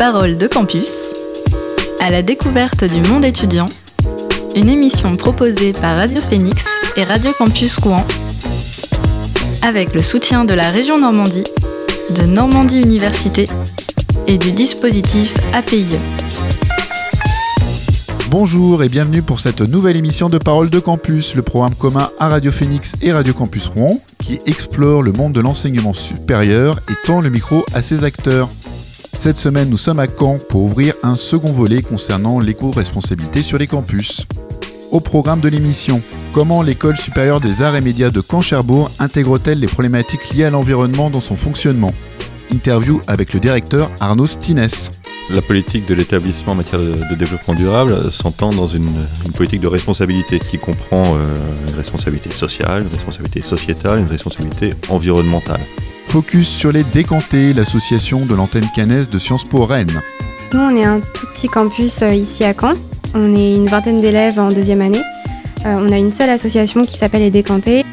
Parole de campus, à la découverte du monde étudiant, une émission proposée par Radio Phoenix et Radio Campus Rouen, avec le soutien de la région Normandie, de Normandie Université et du dispositif APIE. Bonjour et bienvenue pour cette nouvelle émission de Parole de Campus, le programme commun à Radio Phoenix et Radio Campus Rouen qui explore le monde de l'enseignement supérieur et tend le micro à ses acteurs. Cette semaine, nous sommes à Caen pour ouvrir un second volet concernant l'éco-responsabilité sur les campus. Au programme de l'émission, comment l'école supérieure des arts et médias de Caen-Cherbourg intègre-t-elle les problématiques liées à l'environnement dans son fonctionnement? Interview avec le directeur Arnaud Stines. La politique de l'établissement en matière de, développement durable s'entend dans une, politique de responsabilité qui comprend euh, une responsabilité sociale, une responsabilité sociétale, une responsabilité environnementale. Focus sur les décantés, l'association de l'antenne canaise de Sciences Po Rennes. Nous, on est un tout petit campus euh, ici à Caen. On est une vingtaine d'élèves en deuxième année. Euh, on a une seule association qui s'appelle Les Décantés.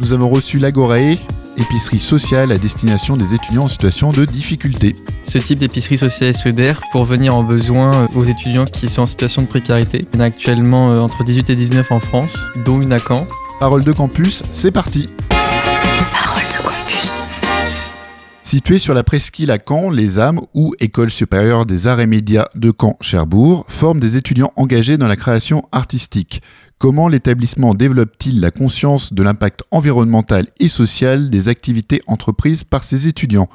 Nous avons reçu l'Agoré, épicerie sociale à destination des étudiants en situation de difficulté. Ce type d'épicerie sociale et solidaire pour venir en besoin aux étudiants qui sont en situation de précarité. Il y en a actuellement euh, entre 18 et 19 en France, dont une à Caen. Parole de campus, c'est parti Situé sur la presqu'île à Caen, les âmes ou École supérieure des arts et médias de Caen-Cherbourg forment des étudiants engagés dans la création artistique. Comment l'établissement développe-t-il la conscience de l'impact environnemental et social des activités entreprises par ses étudiants?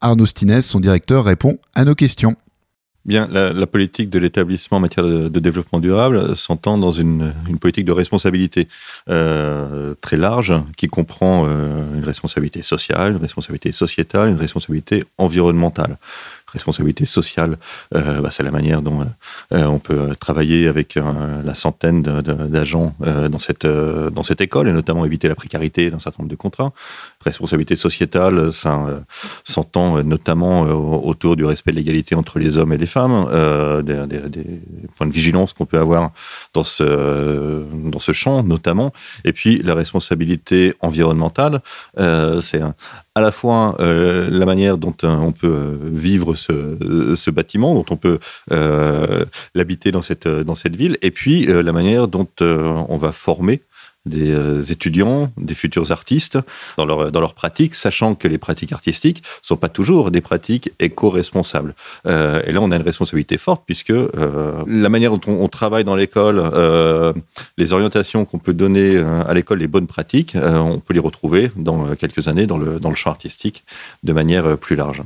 Arnaud Stines, son directeur, répond à nos questions. Bien, la, politique de l'établissement en matière de, développement durable s'entend dans une, politique de responsabilité euh, très large qui comprend euh, une responsabilité sociale, une responsabilité sociétale, une responsabilité environnementale responsabilité sociale, euh, bah, c'est la manière dont on peut travailler avec la centaine d'agents dans, cette, dans cette école et notamment éviter la précarité d'un certain nombre de contrats. Responsabilité sociétale, ça s'entend notamment autour du respect de l'égalité entre les hommes et les femmes, des, points de vigilance qu'on peut avoir dans ce, dans ce champ notamment. Et puis la responsabilité environnementale, c'est à la fois la manière dont on peut vivre ce, bâtiment, dont on peut euh, l'habiter dans cette, dans cette ville, et puis euh, la manière dont euh, on va former des étudiants, des futurs artistes dans leur, dans leur pratique, sachant que les pratiques artistiques ne sont pas toujours des pratiques éco-responsables. et là, on a une responsabilité forte puisque la manière dont on, travaille dans l'école, les orientations qu'on peut donner à l'école, les bonnes pratiques, on peut les retrouver dans quelques années dans le, dans le champ artistique de manière plus large.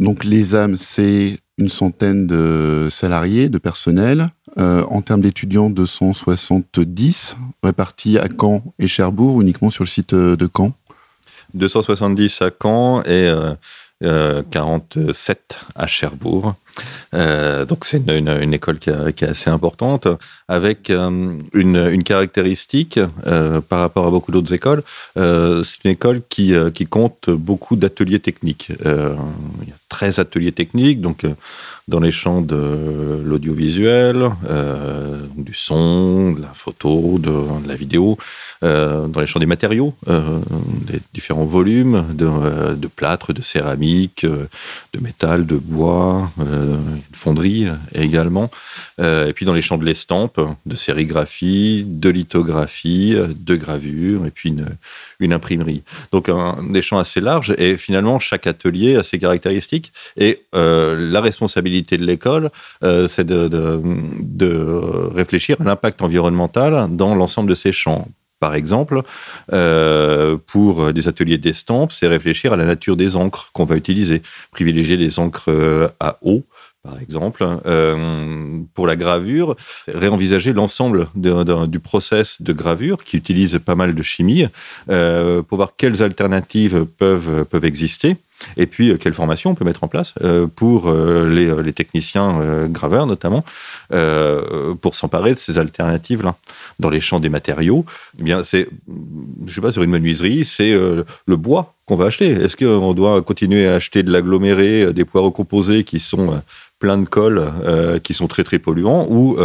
Donc les âmes, c'est une centaine de salariés, de personnel. Euh, en termes d'étudiants, 270 répartis à Caen et Cherbourg, uniquement sur le site euh, de Caen 270 à Caen et 47 euh, à Cherbourg. Euh, donc c'est une, école qui, est assez importante, avec euh, une, caractéristique euh, par rapport à beaucoup d'autres écoles. c'est une école qui, compte beaucoup d'ateliers techniques. il y a 13 ateliers techniques, donc dans les champs de l'audiovisuel, du son, de la photo, de, la vidéo, dans les champs des matériaux, des différents volumes de plâtre, de céramique, de métal, de bois, une fonderie également, euh, et puis dans les champs de l'estampe, de sérigraphie, de lithographie, de gravure, et puis une, imprimerie. Donc un, des champs assez larges, et finalement chaque atelier a ses caractéristiques, et euh, la responsabilité de l'école, euh, c'est de, de, réfléchir à l'impact environnemental dans l'ensemble de ces champs. Par exemple, pour des ateliers d'estampes, c'est réfléchir à la nature des encres qu'on va utiliser, privilégier des encres à eau par exemple. Euh, pour la gravure, réenvisager l'ensemble du process de gravure qui utilise pas mal de chimie euh, pour voir quelles alternatives peuvent, peuvent exister. Et puis, euh, quelle formation on peut mettre en place pour les, techniciens graveurs, notamment, pour s'emparer de ces alternatives-là. Dans les champs des matériaux, eh bien, c'est, je sais pas, sur une menuiserie, c'est le bois qu'on va acheter. Est-ce qu'on doit continuer à acheter de l'aggloméré, des poids recomposés qui sont plein de cols qui sont très très polluants ou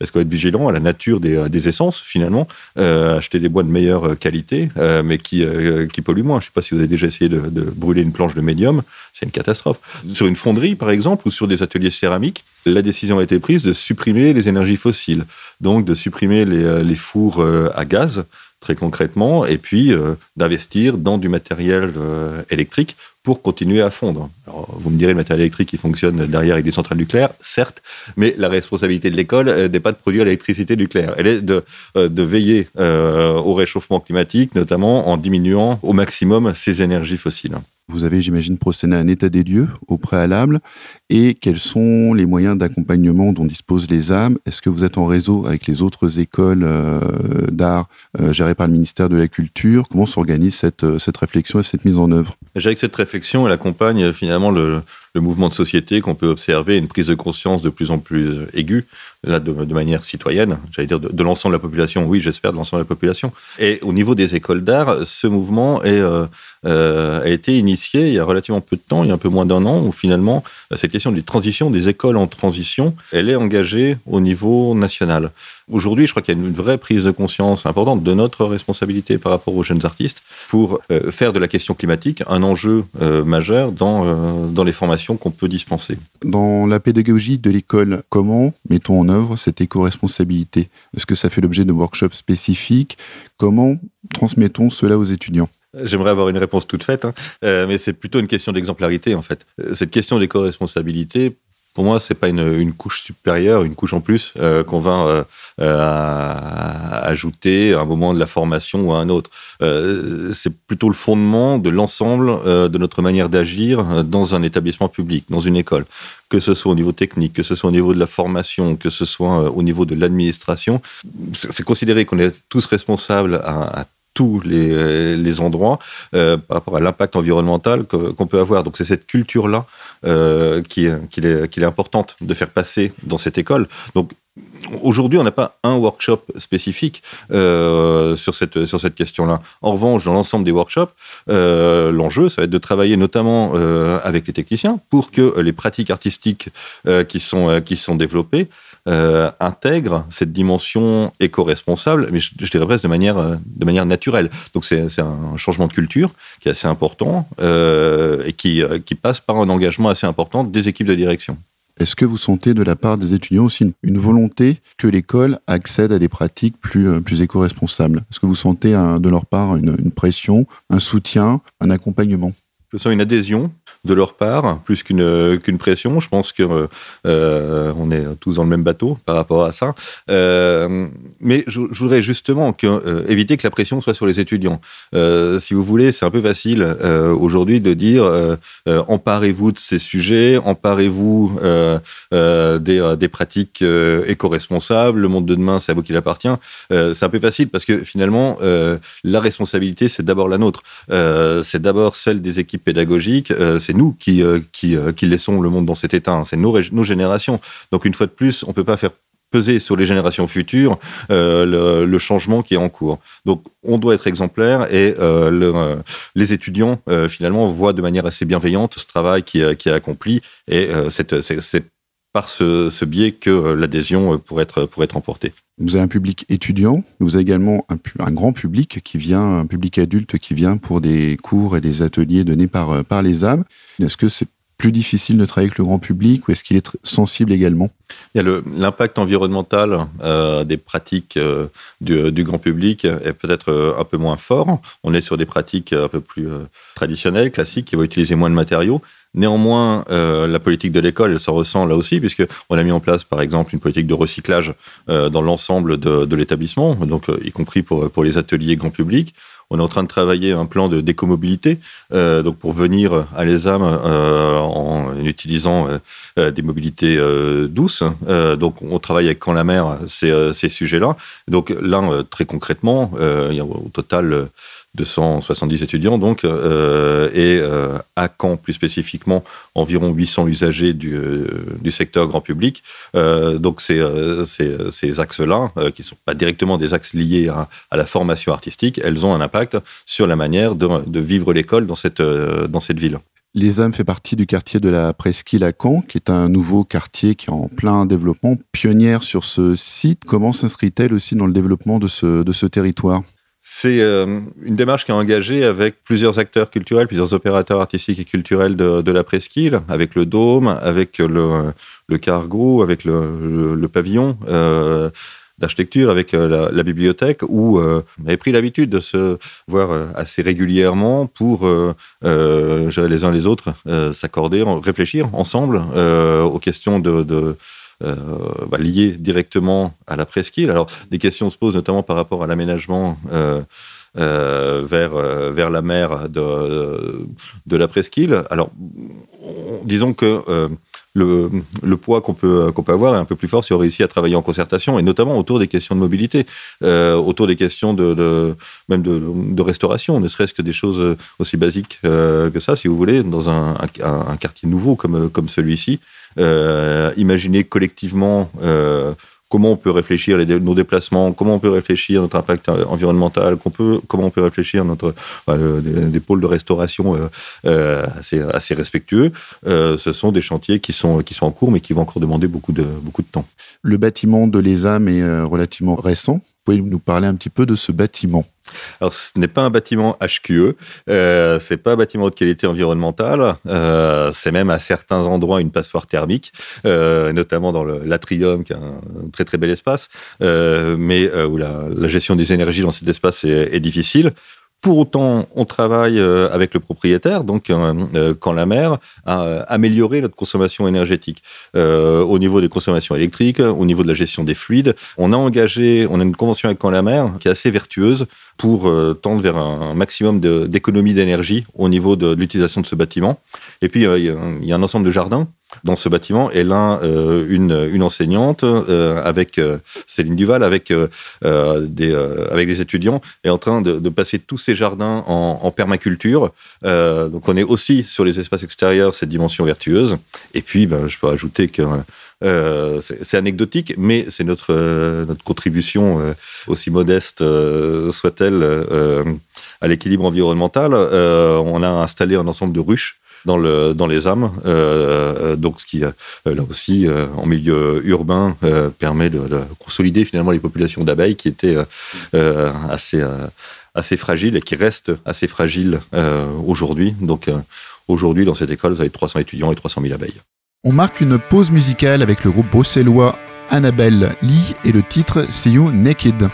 est-ce qu'on va être vigilant à la nature des, des essences finalement acheter des bois de meilleure qualité mais qui, qui polluent moins? Je ne sais pas si vous avez déjà essayé de, de brûler une planche de médium c'est une catastrophe. Sur une fonderie par exemple ou sur des ateliers céramiques la décision a été prise de supprimer les énergies fossiles donc de supprimer les, les fours à gaz très concrètement, et puis euh, d'investir dans du matériel euh, électrique pour continuer à fondre. Vous me direz, le matériel électrique qui fonctionne derrière avec des centrales nucléaires, certes, mais la responsabilité de l'école euh, n'est pas de produire l'électricité nucléaire. Elle est de, euh, veiller euh, au réchauffement climatique, notamment en diminuant au maximum ces énergies fossiles. Vous avez, j'imagine, procédé à un état des lieux au préalable. Et quels sont les moyens d'accompagnement dont disposent les âmes? Est-ce que vous êtes en réseau avec les autres écoles euh, d'art euh, gérées par le ministère de la Culture? Comment s'organise cette, euh, cette réflexion et cette mise en œuvre? Avec cette réflexion, elle accompagne finalement le, le mouvement de société qu'on peut observer, une prise de conscience de plus en plus aiguë, là de, manière citoyenne, j'allais dire de, l'ensemble de la population, oui j'espère de l'ensemble de la population. Et au niveau des écoles d'art, ce mouvement euh, euh, a été initié il y a relativement peu de temps, il y a un peu moins d'un an, où finalement cette question des transitions, des écoles en transition, elle est engagée au niveau national. Aujourd'hui, je crois qu'il y a une vraie prise de conscience importante de notre responsabilité par rapport aux jeunes artistes pour euh, faire de la question climatique un enjeu euh, majeur dans, euh, dans les formations qu'on peut dispenser. Dans la pédagogie de l'école, comment mettons en œuvre cette éco-responsabilité? Est-ce que ça fait l'objet de workshops spécifiques? Comment transmettons cela aux étudiants? J'aimerais avoir une réponse toute faite, hein. euh, mais c'est plutôt une question d'exemplarité en fait. Cette question d'éco-responsabilité, pour moi, c'est pas une, couche supérieure, une couche en plus euh, qu'on va euh, euh, ajouter à un moment de la formation ou à un autre. C'est plutôt le fondement de l'ensemble de notre manière d'agir dans un établissement public, dans une école. Que ce soit au niveau technique, que ce soit au niveau de la formation, que ce soit au niveau de l'administration, c'est considéré qu'on est tous responsables à, à tous les, les endroits euh, par rapport à l'impact environnemental qu'on qu peut avoir. Donc c'est cette culture-là euh, qui, qui, est, qui est importante de faire passer dans cette école. Donc Aujourd'hui, on n'a pas un workshop spécifique euh, sur cette, sur cette question-là. En revanche, dans l'ensemble des workshops, euh, l'enjeu, ça va être de travailler notamment euh, avec les techniciens pour que les pratiques artistiques euh, qui, sont, euh, qui sont développées euh, intègrent cette dimension éco-responsable, mais je, je, dirais presque de manière, de manière naturelle. Donc c'est un changement de culture qui est assez important et qui, qui passe par un engagement assez important des équipes de direction. Est-ce que vous sentez de la part des étudiants aussi une, une volonté que l'école accède à des pratiques plus, euh, plus éco-responsables? Est-ce que vous sentez un, de leur part une, une pression, un soutien, un accompagnement? Je sens une adhésion de leur part, plus qu'une pression. Je pense que euh, on est tous dans le même bateau par rapport à ça. Euh, mais je, voudrais justement euh, éviter que la pression soit sur les étudiants. Si vous voulez, c'est un peu facile aujourd'hui de dire emparez-vous de ces sujets, emparez-vous des, des, pratiques éco-responsables. Le monde de demain, c'est à vous qu'il appartient. c'est un peu facile parce que finalement, la responsabilité, c'est d'abord la nôtre. c'est d'abord celle des équipes pédagogique, euh, c'est nous qui, euh, qui, euh, qui, laissons le monde dans cet état, c'est nos, nos générations. Donc une fois de plus, on ne peut pas faire peser sur les générations futures euh, le, changement qui est en cours. Donc on doit être exemplaire et le, les étudiants finalement voient de manière assez bienveillante ce travail qui, est accompli et c'est par ce, ce, biais que l'adhésion pourrait être, pourrait être emportée. Vous avez un public étudiant, vous avez également un, grand public qui vient, un public adulte qui vient pour des cours et des ateliers donnés par, par les âmes. Est-ce que c'est plus difficile de travailler avec le grand public ou est-ce qu'il est sensible également? L'impact environnemental euh, des pratiques euh, du, grand public est peut-être euh, un peu moins fort. On est sur des pratiques un peu plus traditionnelles, classiques, qui vont utiliser moins de matériaux. Néanmoins, la politique de l'école, ça ressent là aussi, puisqu'on a mis en place, par exemple, une politique de recyclage dans l'ensemble de, l'établissement, donc y compris pour, pour les ateliers grand public. On est en train de travailler un plan de d'écomobilité, euh, donc pour venir à l'ESAM euh, en utilisant euh, des mobilités douces. donc on travaille avec Quand la mer ces, ces sujets-là. Donc là, très concrètement, il y a au total 270 étudiants donc euh, et euh, à Caen plus spécifiquement environ 800 usagers du, euh, du secteur grand public. Euh, donc euh, ces, ces axes là euh, qui sont pas directement des axes liés à, la formation artistique elles ont un impact sur la manière de, vivre l'école dans cette dans ville. Les fait partie du quartier de la Presqu'île à Caen, qui est un nouveau quartier qui est en plein développement, pionnière sur ce site. Comment s'inscrit-elle aussi dans le développement de ce, de ce territoire? C'est euh, une démarche qui est engagée avec plusieurs acteurs culturels, plusieurs opérateurs artistiques et culturels de, la presqu'île, avec le Dôme, avec le, le cargo, avec le, le, pavillon. Euh, d'architecture avec euh, la, bibliothèque où on avait pris l'habitude de se voir assez régulièrement pour euh, les uns les autres s'accorder, réfléchir ensemble aux questions de euh, bah, liées directement à la presqu'île. Alors, des questions se posent notamment par rapport à l'aménagement euh, euh, vers, vers la mer de, de la presqu'île. Alors, disons que le, le, poids qu'on peut, peut avoir est un peu plus fort si on réussit à travailler en concertation, et notamment autour des questions de mobilité, autour des questions de, de même de, de, restauration, ne serait-ce que des choses aussi basiques que ça, si vous voulez, dans un, un, un quartier nouveau comme, comme celui-ci. Euh, imaginer collectivement euh, comment on peut réfléchir nos déplacements, comment on peut réfléchir notre impact environnemental, peut, comment on peut réfléchir notre des, pôles de restauration euh, assez, respectueux. ce sont des chantiers qui sont qui sont en cours, mais qui vont encore demander beaucoup de beaucoup de temps. Le bâtiment de l'ESAM est relativement récent. Pouvez nous parler un petit peu de ce bâtiment? Alors, ce n'est pas un bâtiment HQE, euh, c'est pas un bâtiment de qualité environnementale, euh, c'est même à certains endroits une passoire thermique, euh, notamment dans l'atrium, qui est un très très bel espace, euh, mais où la, gestion des énergies dans cet espace est difficile. Pour autant, on travaille euh, avec le propriétaire, donc euh, euh, quand la mer, à améliorer notre consommation énergétique au niveau des consommations électriques, au niveau de la gestion des fluides. On a engagé, on a une convention avec Quand la mer qui est assez vertueuse pour tendre vers un maximum d'économie d'énergie au niveau de l'utilisation de ce bâtiment. Et puis, il y a un ensemble de jardins dans ce bâtiment et là euh, une, enseignante euh, avec euh, Céline Duval avec des avec des étudiants est en train de, passer tous ces jardins en, en permaculture donc on est aussi sur les espaces extérieurs cette dimension vertueuse et puis ben, je peux ajouter que c'est anecdotique, mais c'est notre, notre contribution, aussi modeste soit-elle, à l'équilibre environnemental. on a installé un ensemble de ruches dans, le, dans les âmes. Euh, donc, ce qui, euh, là aussi, euh, en milieu urbain, permet de, consolider finalement les populations d'abeilles qui étaient assez, assez fragiles et qui restent assez fragiles aujourd'hui. Donc, aujourd'hui, dans cette école, vous avez 300 étudiants et 300 000 abeilles. On marque une pause musicale avec le groupe bruxellois Annabelle Lee et le titre See You Naked.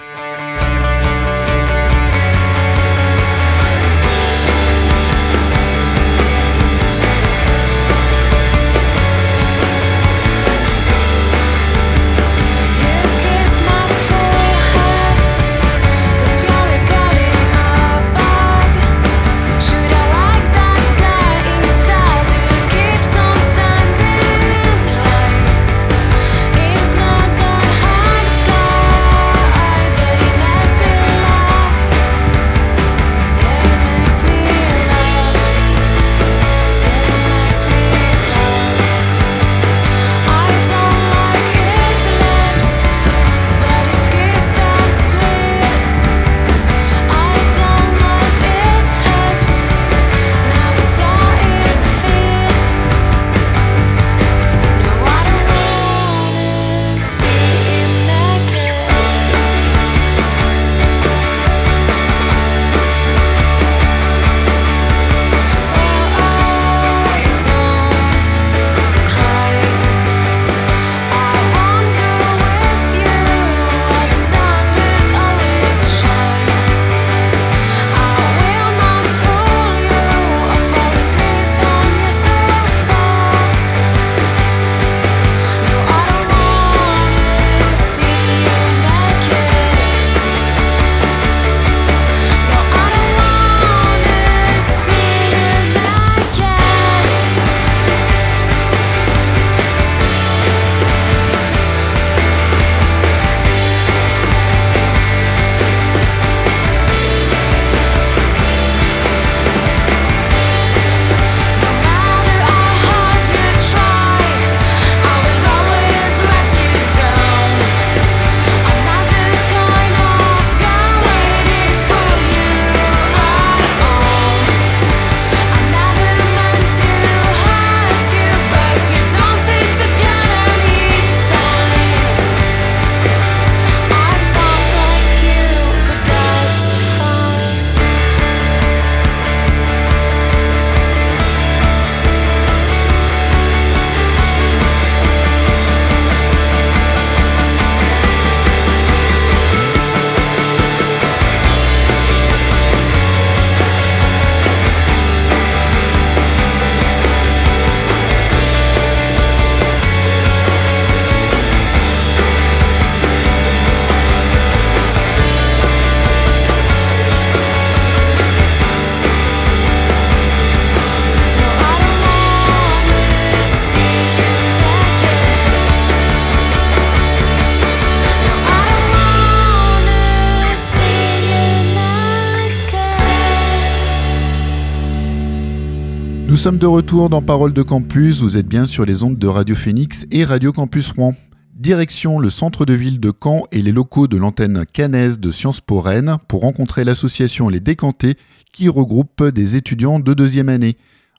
Sommes de retour dans Parole de Campus, vous êtes bien sur les ondes de Radio Phoenix et Radio Campus Rouen. Direction le centre de ville de Caen et les locaux de l'antenne canaise de Sciences Po Rennes pour rencontrer l'association Les Décantés qui regroupe des étudiants de deuxième année.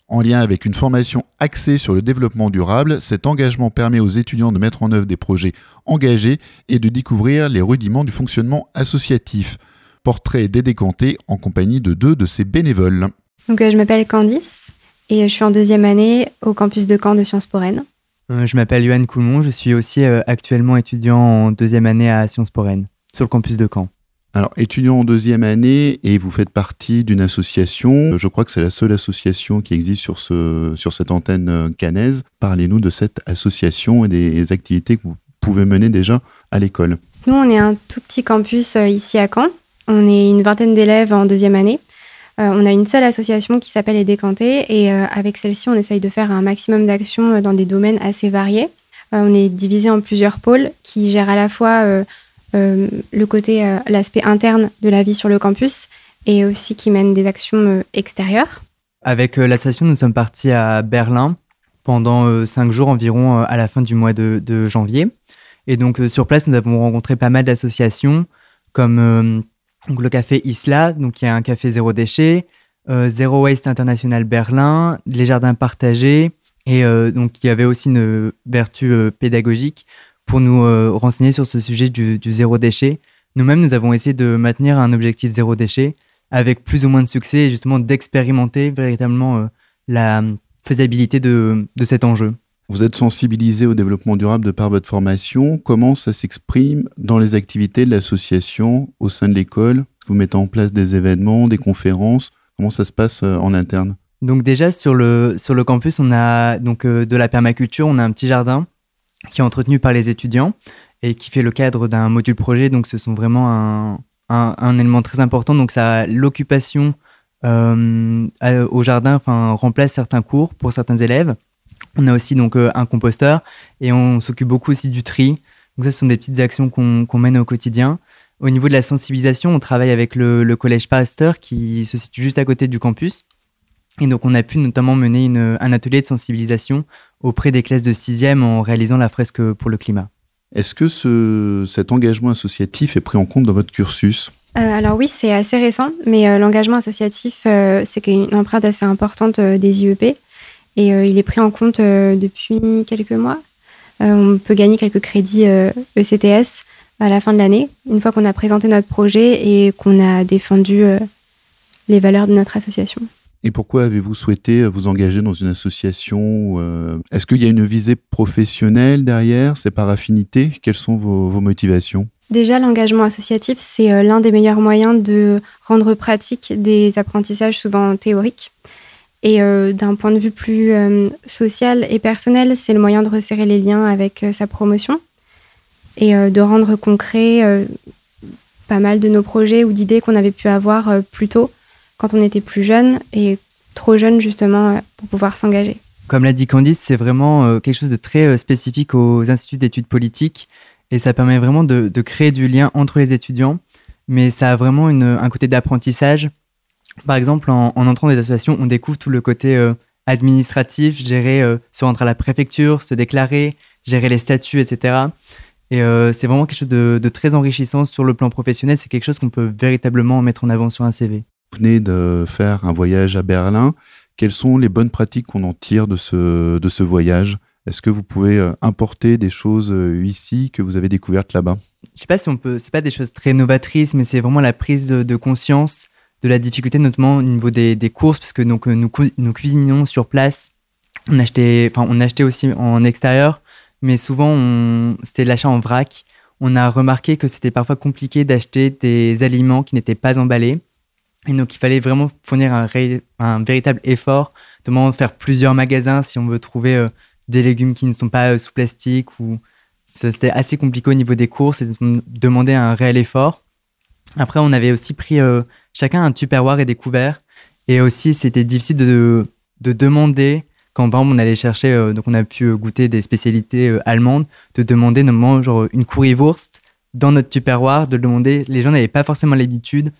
En lien avec une formation axée sur le développement durable, cet engagement permet aux étudiants de mettre en œuvre des projets engagés et de découvrir les rudiments du fonctionnement associatif. Portrait des décantés en compagnie de deux de ses bénévoles. Donc, euh, je m'appelle Candice et je suis en deuxième année au campus de Caen de Sciences Po Rennes. Euh, je m'appelle Yoann Coulmont, je suis aussi euh, actuellement étudiant en deuxième année à Sciences Po Rennes, sur le campus de Caen. Alors, étudiant en deuxième année et vous faites partie d'une association, je crois que c'est la seule association qui existe sur, ce, sur cette antenne euh, canaise. Parlez-nous de cette association et des activités que vous pouvez mener déjà à l'école. Nous, on est un tout petit campus ici à Caen. On est une vingtaine d'élèves en deuxième année. Euh, on a une seule association qui s'appelle Les Décantés et euh, avec celle-ci, on essaye de faire un maximum d'actions euh, dans des domaines assez variés. on est divisé en plusieurs pôles qui gèrent à la fois le côté, l'aspect interne de la vie sur le campus et aussi qui mènent des actions extérieures. Avec l'association, nous sommes partis à Berlin pendant cinq jours environ à la fin du mois de, de janvier. Et donc sur place, nous avons rencontré pas mal d'associations comme donc le café Isla, donc il y a un café zéro déchet, euh, Zero Waste International Berlin, les jardins partagés, et euh, donc il y avait aussi une vertu euh, pédagogique pour nous renseigner sur ce sujet du, zéro déchet. Nous-mêmes, nous avons essayé de maintenir un objectif zéro déchet avec plus ou moins de succès et justement d'expérimenter véritablement la faisabilité de, de cet enjeu. Vous êtes sensibilisé au développement durable de par votre formation. Comment ça s'exprime dans les activités de l'association au sein de l'école? Vous mettez en place des événements, des conférences Comment ça se passe euh, en interne? Donc déjà sur le, sur le campus, on a donc euh, de la permaculture, on a un petit jardin qui est entretenu par les étudiants et qui fait le cadre d'un module projet. Donc ce sont vraiment un, un, élément très important. Donc ça l'occupation euh, au jardin remplace certains cours pour certains élèves. On a aussi donc euh, un composteur et on s'occupe beaucoup aussi du tri. Donc ça, ce sont des petites actions qu'on mène au quotidien. Au niveau de la sensibilisation, on travaille avec le, collège Pasteur qui se situe juste à côté du campus. Et donc, on a pu notamment mener un atelier de sensibilisation auprès des classes de 6e en réalisant la fresque pour le climat. Est-ce que ce, cet engagement associatif est pris en compte dans votre cursus? Euh, alors oui, c'est assez récent, mais euh, l'engagement associatif, c'est une empreinte assez importante des IEP. Et euh, il est pris en compte euh, depuis quelques mois. Euh, on peut gagner quelques crédits ECTS e à la fin de l'année, une fois qu'on a présenté notre projet et qu'on a défendu les valeurs de notre association. Et pourquoi avez-vous souhaité vous engager dans une association Est-ce qu'il y a une visée professionnelle derrière C'est par affinité? Quelles sont vos, vos motivations? Déjà, l'engagement associatif, c'est l'un des meilleurs moyens de rendre pratique des apprentissages souvent théoriques. Et euh, d'un point de vue plus euh, social et personnel, c'est le moyen de resserrer les liens avec euh, sa promotion et de rendre concret pas mal de nos projets ou d'idées qu'on avait pu avoir plus tôt quand on était plus jeune et trop jeune justement pour pouvoir s'engager. Comme l'a dit Candice, c'est vraiment quelque chose de très spécifique aux instituts d'études politiques et ça permet vraiment de, créer du lien entre les étudiants, mais ça a vraiment un côté d'apprentissage par exemple, en, entrant dans des associations, on découvre tout le côté euh, administratif, gérer, euh, se rendre à la préfecture, se déclarer, gérer les statuts, etc. Et euh, c'est vraiment quelque chose de, très enrichissant sur le plan professionnel. C'est quelque chose qu'on peut véritablement mettre en avant sur un CV. Vous venez de faire un voyage à Berlin. Quelles sont les bonnes pratiques qu'on en tire de ce, de ce voyage? Est-ce que vous pouvez importer des choses ici que vous avez découvertes là-bas? Je sais pas si on peut. C'est pas des choses très novatrices, mais c'est vraiment la prise de conscience de la difficulté, notamment au niveau des, courses, parce que donc, euh, nous, nous cuisinons sur place. On achetait, on achetait aussi en extérieur, mais souvent, c'était l'achat en vrac. On a remarqué que c'était parfois compliqué d'acheter des aliments qui n'étaient pas emballés. Et donc, il fallait vraiment fournir un, un véritable effort, de faire plusieurs magasins si on veut trouver euh, des légumes qui ne sont pas euh, sous plastique. ou C'était assez compliqué au niveau des courses et de demander un réel effort. Après, on avait aussi pris chacun un tupperware et des couverts. Et aussi, c'était difficile de, de, demander, quand par exemple on allait chercher, euh, donc on a pu goûter des spécialités euh, allemandes, de demander notamment genre une currywurst dans notre tupperware, de le demander. Les gens n'avaient pas forcément l'habitude.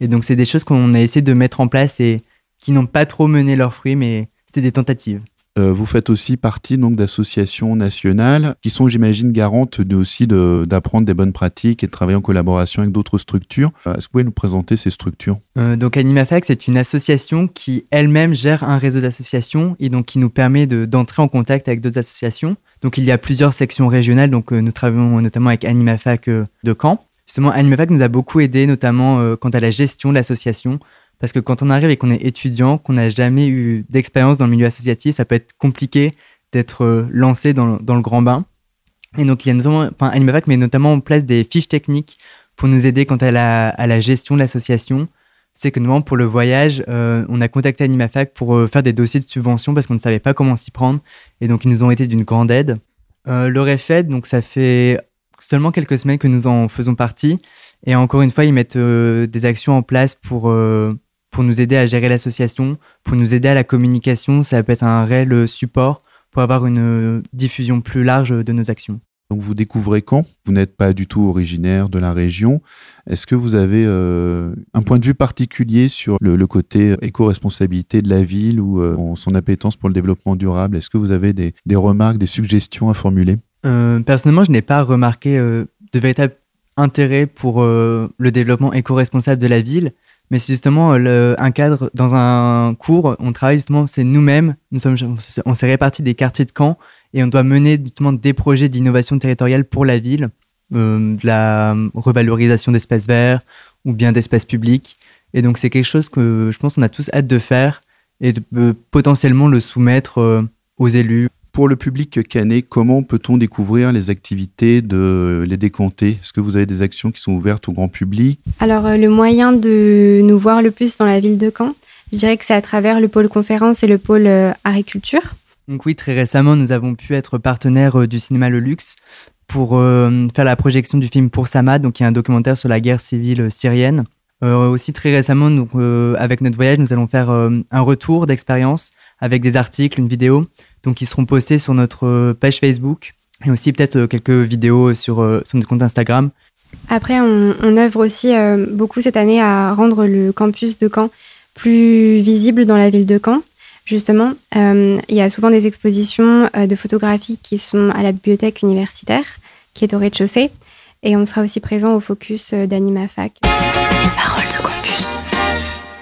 Et donc, c'est des choses qu'on a essayé de mettre en place et qui n'ont pas trop mené leurs fruits, mais c'était des tentatives. Euh, vous faites aussi partie donc d'associations nationales qui sont, j'imagine, garantes de, aussi d'apprendre des bonnes pratiques et de travailler en collaboration avec d'autres structures. Euh, est-ce que vous pouvez nous présenter ces structures? Euh, Donc AnimaFac, c'est une association qui elle-même gère un réseau d'associations et donc qui nous permet d'entrer en contact avec d'autres associations. Donc il y a plusieurs sections régionales, donc nous travaillons notamment avec AnimaFac de Caen. Justement, AnimaFac nous a beaucoup aidé, notamment quant à la gestion de l'association. Parce que quand on arrive et qu'on est étudiant, qu'on n'a jamais eu d'expérience dans le milieu associatif, ça peut être compliqué d'être euh, lancé dans, le grand bain. Et donc, il y a notamment, enfin, met notamment en place des fiches techniques pour nous aider quant à la, gestion de l'association. C'est que notamment pour le voyage, euh, on a contacté Animafac pour euh, faire des dossiers de subvention parce qu'on ne savait pas comment s'y prendre. Et donc, ils nous ont été d'une grande aide. Euh, le donc ça fait seulement quelques semaines que nous en faisons partie. Et encore une fois, ils mettent des actions en place pour, pour nous aider à gérer l'association, pour nous aider à la communication. Ça peut être un réel support pour avoir une euh, diffusion plus large de nos actions. Donc vous découvrez quand? Vous n'êtes pas du tout originaire de la région. Est-ce que vous avez euh, un point de vue particulier sur le, côté éco-responsabilité de la ville ou euh, son appétence pour le développement durable? Est-ce que vous avez des, remarques, des suggestions à formuler? Personnellement, je n'ai pas remarqué de véritable intérêt pour le développement éco-responsable de la ville mais c'est justement euh, un cadre dans un cours. On travaille justement, c'est nous-mêmes. Nous sommes, on s'est répartis des quartiers de camp et on doit mener justement des projets d'innovation territoriale pour la ville, euh, de la revalorisation d'espaces verts ou bien d'espaces publics. Et donc c'est quelque chose que je pense qu'on a tous hâte de faire et de euh, potentiellement le soumettre aux élus, pour le public canet, comment peut-on découvrir les activités de les décompter Est-ce que vous avez des actions qui sont ouvertes au grand public? Alors, euh, le moyen de nous voir le plus dans la ville de Caen, je dirais que c'est à travers le pôle conférence et le pôle euh, agriculture. Donc oui, très récemment, nous avons pu être partenaires euh, du cinéma Le Luxe pour faire la projection du film Pour Samad, donc il y a un documentaire sur la guerre civile syrienne. aussi très récemment, donc, avec notre voyage, nous allons faire un retour d'expérience avec des articles, une vidéo donc ils seront postés sur notre euh, page Facebook et aussi peut-être euh, quelques vidéos sur, euh, sur notre compte Instagram. Après, on, œuvre aussi beaucoup cette année à rendre le campus de Caen plus visible dans la ville de Caen. Justement, il y a souvent des expositions de photographie qui sont à la bibliothèque universitaire, qui est au rez-de-chaussée. Et on sera aussi présent au focus d'AnimaFac. Parole de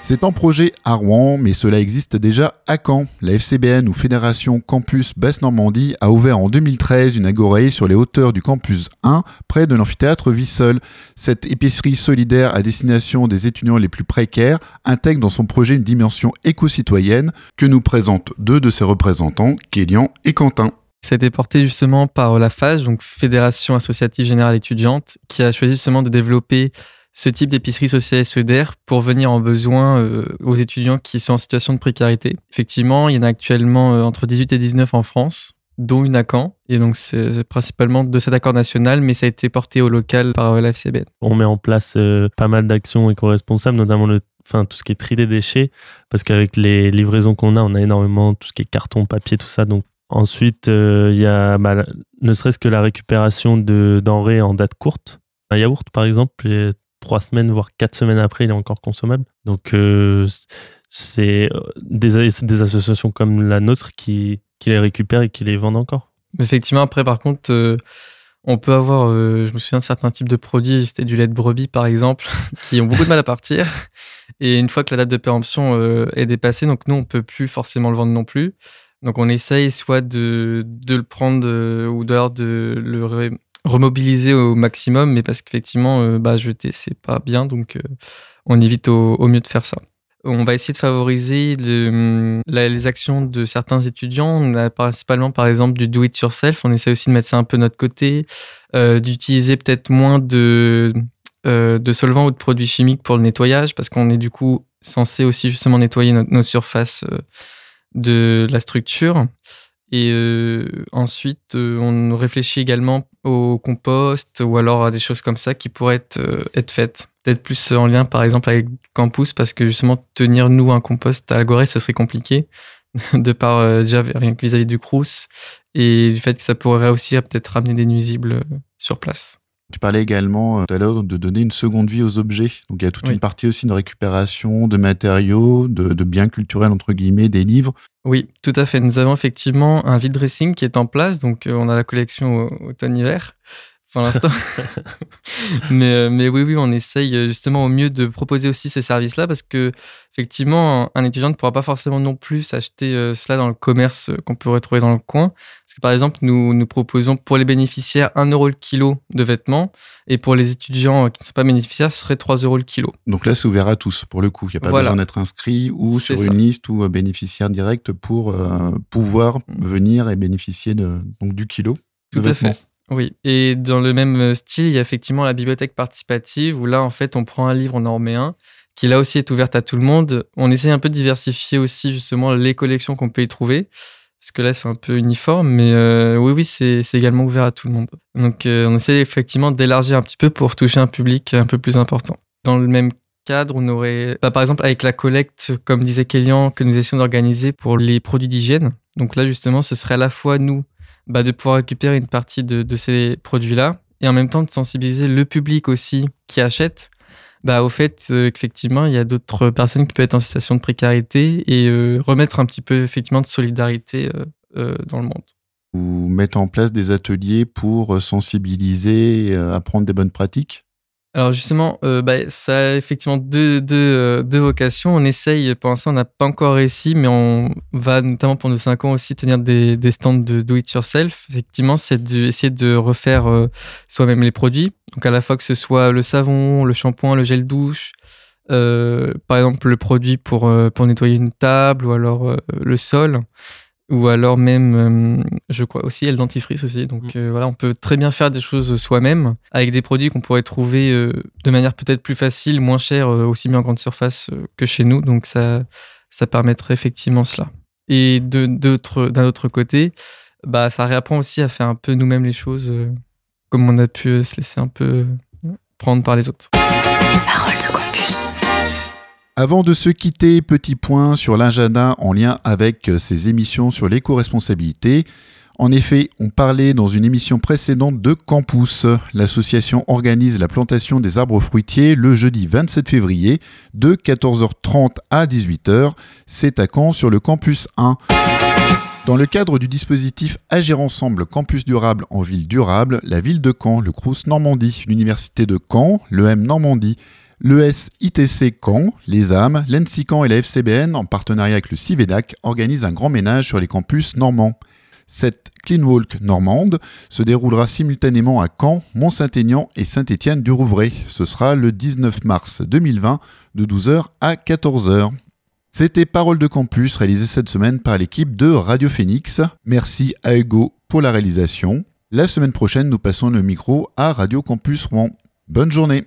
c'est en projet à Rouen, mais cela existe déjà à Caen. La FCBN ou Fédération Campus Basse-Normandie a ouvert en 2013 une agorée sur les hauteurs du campus 1, près de l'amphithéâtre Vissol. Cette épicerie solidaire à destination des étudiants les plus précaires intègre dans son projet une dimension éco-citoyenne que nous présentent deux de ses représentants, Kélian et Quentin. Ça a été porté justement par la FAGE, donc Fédération Associative Générale Étudiante, qui a choisi justement de développer ce type d'épicerie sociale et solidaire pour venir en besoin euh, aux étudiants qui sont en situation de précarité. Effectivement, il y en a actuellement euh, entre 18 et 19 en France, dont une à Caen. Et donc, c'est principalement de cet accord national, mais ça a été porté au local par euh, la FCBN. On met en place pas mal d'actions éco-responsables, notamment le, enfin, tout ce qui est tri des déchets, parce qu'avec les livraisons qu'on a, on a énormément tout ce qui est carton, papier, tout ça. Donc, ensuite, il y a bah, ne serait-ce que la récupération de denrées en date courte. Un yaourt, par exemple, trois semaines, voire quatre semaines après, il est encore consommable. Donc, euh, c'est euh, des, des, associations comme la nôtre qui, qui, les récupèrent et qui les vendent encore. Effectivement, après, par contre, euh, on peut avoir, je me souviens certains types de produits, c'était du lait de brebis par exemple, qui ont beaucoup de mal à partir. Et une fois que la date de péremption est dépassée, donc nous, on peut plus forcément le vendre non plus. Donc on essaye soit de, de le prendre ou de le remobiliser au maximum, mais parce qu'effectivement, euh, bah, jeter, c'est pas bien, donc euh, on évite au, mieux de faire ça. On va essayer de favoriser les actions de certains étudiants. On a principalement, par exemple, du do it yourself. On essaie aussi de mettre ça un peu de notre côté, euh, d'utiliser peut-être moins de, de solvants ou de produits chimiques pour le nettoyage, parce qu'on est du coup censé aussi justement nettoyer nos surfaces de la structure. Et euh, ensuite, euh, on réfléchit également au compost ou alors à des choses comme ça qui pourraient être, euh, être faites. Peut-être plus en lien, par exemple, avec Campus, parce que justement, tenir nous un compost à Agoré, ce serait compliqué, de par déjà rien que vis-à-vis du Crous et du fait que ça pourrait aussi peut-être ramener des nuisibles sur place. Tu parlais également euh, tout à l'heure de donner une seconde vie aux objets. Donc il y a toute Oui. une partie aussi de récupération de matériaux, de, de biens culturels entre guillemets, des livres. Oui, tout à fait. Nous avons effectivement un vide dressing qui est en place. Donc, euh, on a la collection au- automne-hiver pour l'instant. mais, euh, mais oui, oui, on essaye euh, justement au mieux de proposer aussi ces services-là parce que, effectivement, un, étudiant ne pourra pas forcément non plus s'acheter euh, cela dans le commerce qu'on peut retrouver dans le coin. Parce que, par exemple, nous, nous proposons pour les bénéficiaires 1 euro le kilo de vêtements et pour les étudiants qui ne sont pas bénéficiaires, ce serait 3 euros le kilo. Donc là, c'est ouvert à tous pour le coup. Il n'y a pas Voilà. besoin d'être inscrit ou sur ça. une liste ou bénéficiaire direct pour euh, pouvoir Mm. venir et bénéficier de, donc, du kilo. Tout à fait. Oui, et dans le même euh, style, il y a effectivement la bibliothèque participative où là, en fait, on prend un livre normé 1 qui là aussi est ouverte à tout le monde. On essaie un peu de diversifier aussi justement les collections qu'on peut y trouver parce que là, c'est un peu uniforme, mais euh, oui, oui, c'est c'est également ouvert à tout le monde. Donc, euh, on essaie effectivement d'élargir un petit peu pour toucher un public un peu plus important. Dans le même cadre, on aurait, bah, par exemple, avec la collecte, comme disait Kélian, que nous essayons d'organiser pour les produits d'hygiène. Donc là, justement, ce serait à la fois nous bah, de pouvoir récupérer une partie de, ces produits-là et en même temps de sensibiliser le public aussi qui achète bah, au fait euh, qu'effectivement, il y a d'autres personnes qui peuvent être en situation de précarité et euh, remettre un petit peu effectivement de solidarité euh, dans le monde. Ou mettre en place des ateliers pour sensibiliser, apprendre des bonnes pratiques? Alors justement, euh, bah, ça a effectivement deux, deux, euh, deux vocations. On essaye, pour l'instant, on n'a pas encore réussi, mais on va notamment pour nos 5 ans aussi tenir des, des stands de do it yourself. Effectivement, c'est d'essayer de refaire euh, soi-même les produits. Donc à la fois que ce soit le savon, le shampoing, le gel douche, par exemple le produit pour, pour nettoyer une table ou alors le sol. Ou alors même, euh, je crois aussi, il y a le dentifrice aussi. Donc euh, voilà, on peut très bien faire des choses soi-même avec des produits qu'on pourrait trouver euh, de manière peut-être plus facile, moins chère, aussi bien en grande surface que chez nous. Donc ça, ça permettrait effectivement cela. Et de- d'un autre côté, bah, ça réapprend aussi à faire un peu nous-mêmes les choses, comme on a pu se laisser un peu prendre par les autres. Avant de se quitter, petit point sur l'agenda en lien avec euh, ces émissions sur l'éco-responsabilité. En effet, on parlait dans une émission précédente de Campus. L'association organise la plantation des arbres fruitiers le jeudi 27 février de 14h30 à 18h. C'est à Caen sur le campus 1. Dans le cadre du dispositif Agir ensemble Campus durable en ville durable, la ville de Caen, le Crous Normandie, l'Université de Caen, l'EM Normandie, l'ES ITC Caen, les âmes, l'ENSI et la FCBN, en partenariat avec le CIVEDAC, organisent un grand ménage sur les campus normands. Cette Clean Walk normande se déroulera simultanément à Caen, Mont-Saint-Aignan et Saint-Étienne-du-Rouvray. Ce sera le 19 mars 2020 de 12h à 14h. C'était Parole de Campus réalisée cette semaine par l'équipe de Radio Phoenix. Merci à Hugo pour la réalisation. La semaine prochaine, nous passons le micro à Radio Campus Rouen. Bonne journée